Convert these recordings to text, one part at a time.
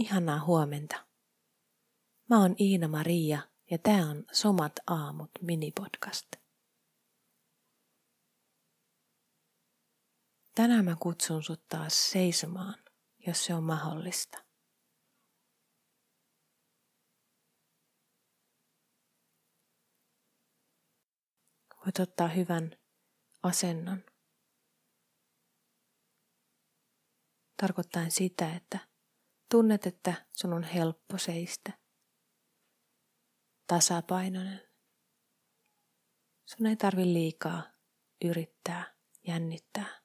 Ihanaa huomenta. Mä oon Iina Maria ja tää on Somat aamut minipodcast. Tänään mä kutsun sut taas seisomaan, jos se on mahdollista. Voit ottaa hyvän asennon. Tarkoittain sitä, että Tunnet, että sun on helppo seistä. Tasapainoinen. Sun ei tarvi liikaa yrittää jännittää.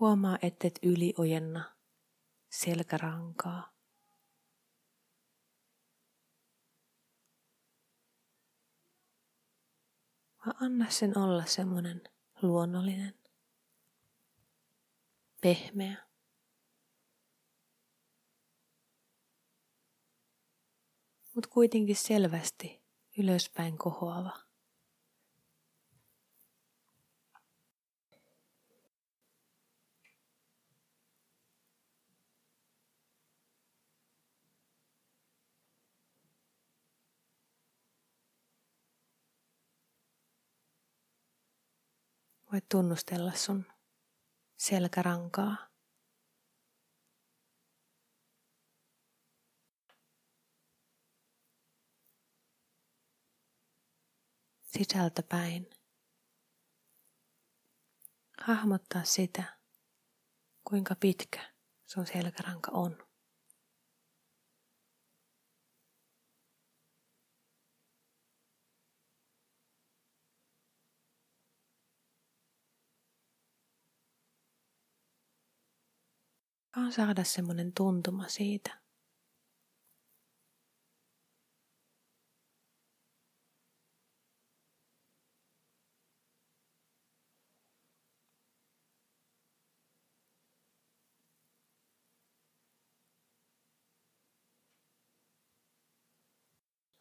Huomaa, ettet yliojenna selkärankaa. Vaan anna sen olla semmoinen luonnollinen, pehmeä. Mutta kuitenkin selvästi ylöspäin kohoava. Voit tunnustella sun selkärankaa. Sisältäpäin. Hahmottaa sitä, kuinka pitkä sun selkäranka on. Vaan saada semmoinen tuntuma siitä.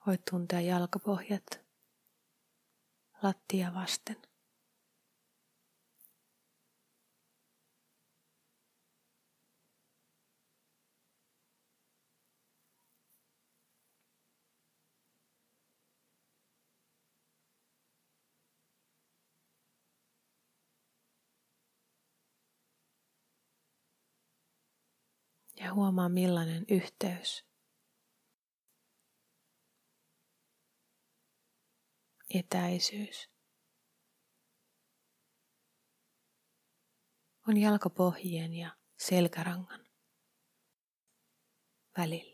Voit tuntea jalkapohjat lattia vasten. Ja huomaa millainen yhteys etäisyys on jalkapohjien ja selkärangan välillä.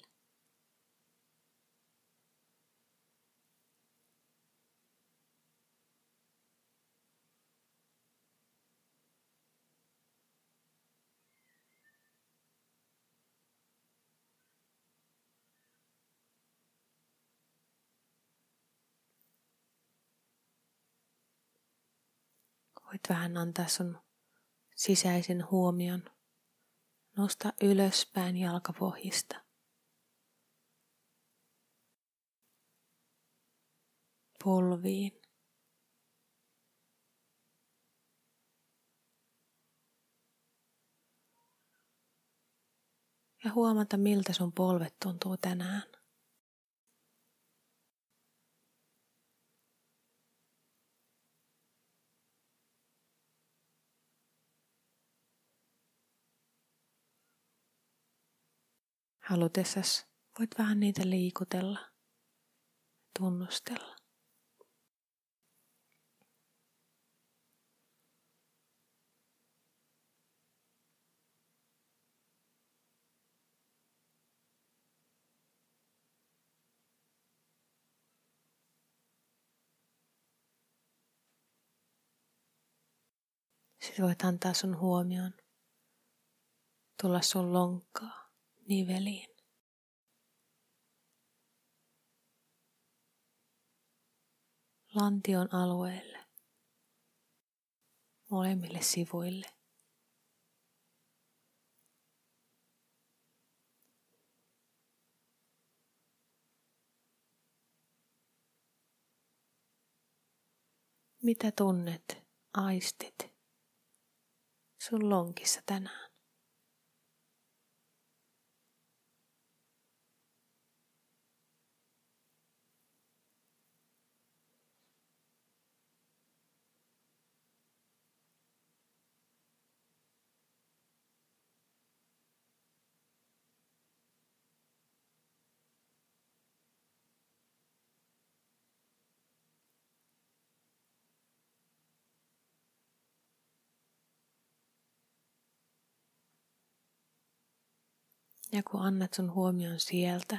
Voit vähän antaa sun sisäisen huomion nosta ylöspäin jalkapohjista. Polviin. Ja huomata, miltä sun polvet tuntuu tänään. Halutessas voit vähän niitä liikutella, tunnustella. Sitten voit antaa sun huomioon tulla sun lonkkaa niveliin. Lantion alueelle, molemmille sivuille. Mitä tunnet, aistit sun lonkissa tänään? Ja kun annat sun huomion sieltä,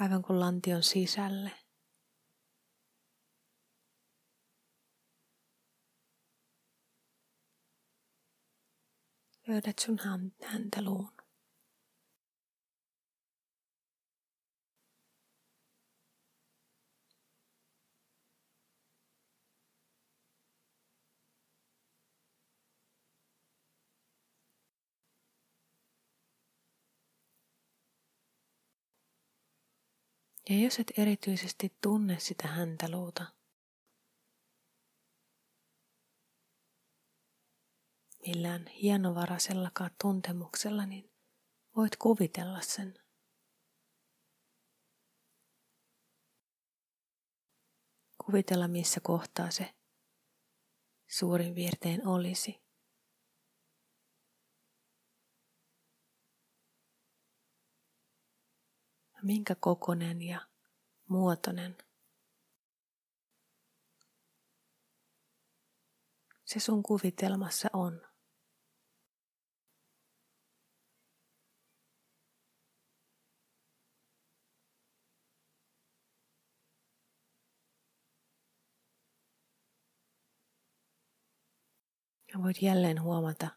aivan kuin lantion sisälle, löydät sun häntäluun. Ja jos et erityisesti tunne sitä häntäluuta, millään hienovaraisellakaan tuntemuksella, niin voit kuvitella sen. Kuvitella, missä kohtaa se suurin piirtein olisi. Minkä kokonen ja muotoinen se sun kuvitelmassa on. Ja voit jälleen huomata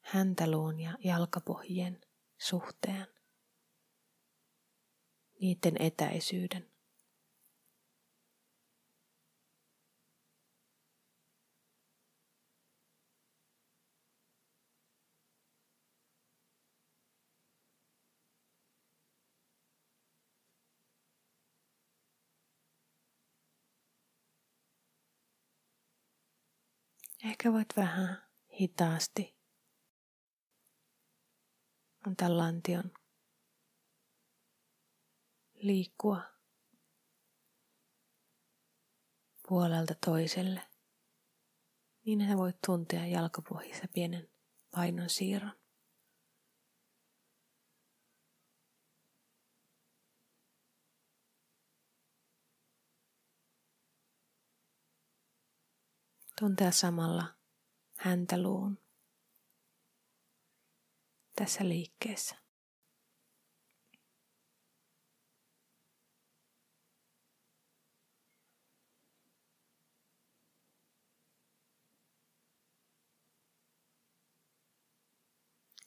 häntäluun ja jalkapohjien suhteen niiden etäisyyden. Ehkä voit vähän hitaasti antaa lantion liikkua puolelta toiselle, niin että voit tuntea jalkapohjissa pienen painon siirron. Tuntea samalla häntäluun tässä liikkeessä.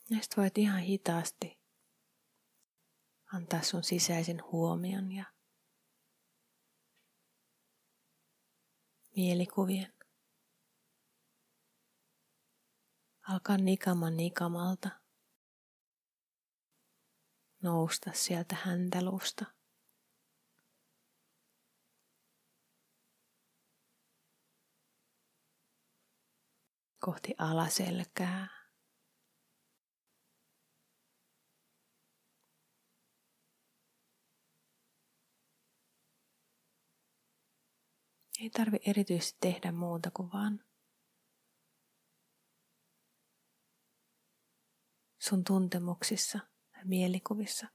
Ja sitten voit ihan hitaasti antaa sun sisäisen huomion ja mielikuvien. Alkaa nikaman nikamalta nousta sieltä häntälusta. Kohti alaselkää. Ei tarvi erityisesti tehdä muuta kuin vaan sun tuntemuksissa ja mielikuvissa.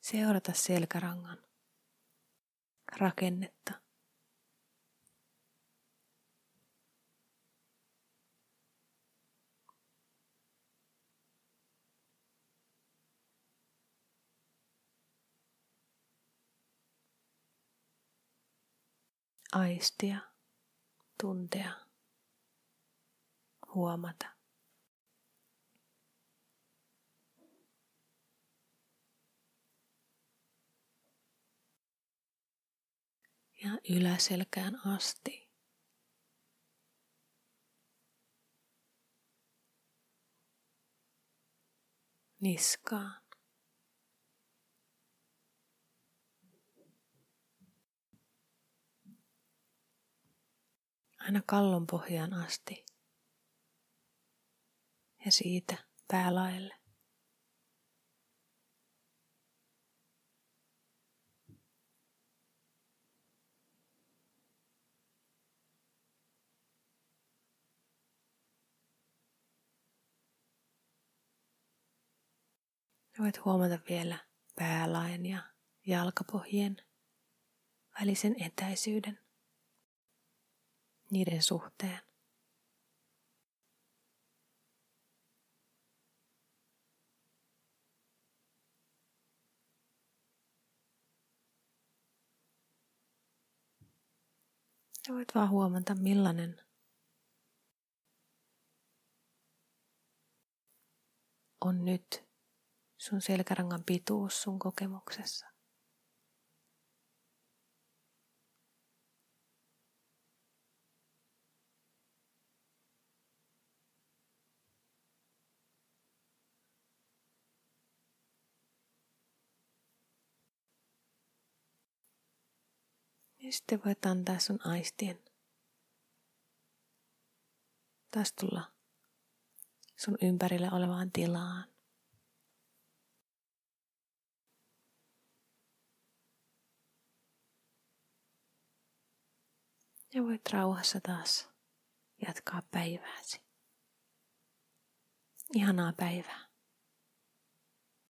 Seurata selkärangan rakennetta. Aistia, tuntea, huomata. Ja yläselkään asti. Niskaan. Aina kallon pohjaan asti ja siitä päälaelle. Voit huomata vielä päälain ja jalkapohjien välisen etäisyyden, niiden suhteen. Ja voit vaan huomata, millainen on nyt sun selkärangan pituus sun kokemuksessa. Ja sitten voit antaa sun aistien taas tulla sun ympärillä olevaan tilaan. Ja voit rauhassa taas jatkaa päivääsi. Ihanaa päivää.